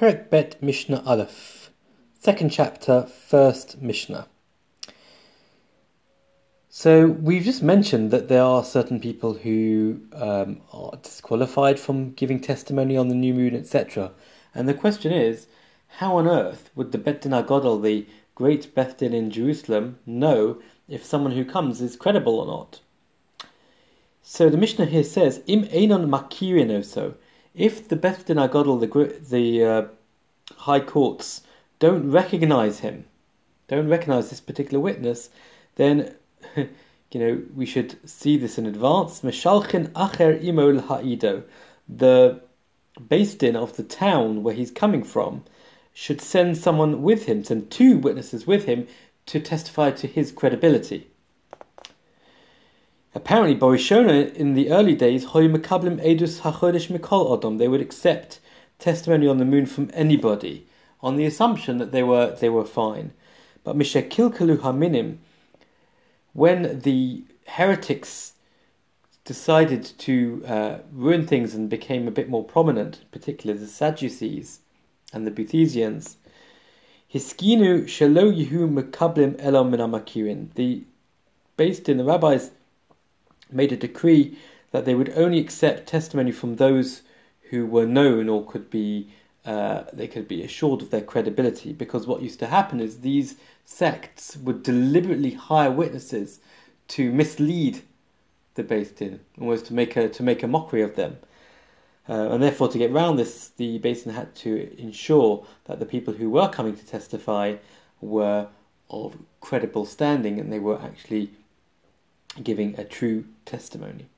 Perek Bet Mishnah Aleph, second chapter, first Mishnah. So we've just mentioned that there are certain people who um, are disqualified from giving testimony on the new moon, etc. And the question is, how on earth would the Bet Din HaGadol, the great Beth Din in Jerusalem, know if someone who comes is credible or not? So the Mishnah here says, Im einon makirin oso. If the Beth Din HaGadol, the, the uh, high courts, don't recognize him, don't recognize this particular witness, then you know we should see this in advance. Meshalchin acher imol ha'ido. The Beth Din of the town where he's coming from should send someone with him, send two witnesses with him to testify to his credibility. Apparently, Borishona in the early days, hachodesh mikol odom, they would accept testimony on the moon from anybody on the assumption that they were they were fine. But Mishakilkalu Haminim, when the heretics decided to uh, ruin things and became a bit more prominent, particularly the Sadducees and the Boethusians, Hiskinu Shalo Yehu Makablim Elom Minamakirin. The Beis Din the rabbis made a decree that they would only accept testimony from those who were known or could be uh, they could be assured of their credibility because what used to happen is these sects would deliberately hire witnesses to mislead the Beis Din, almost to make a to make a mockery of them. Uh, and therefore, to get around this, the Beis Din had to ensure that the people who were coming to testify were of credible standing and they were actually giving a true testimony.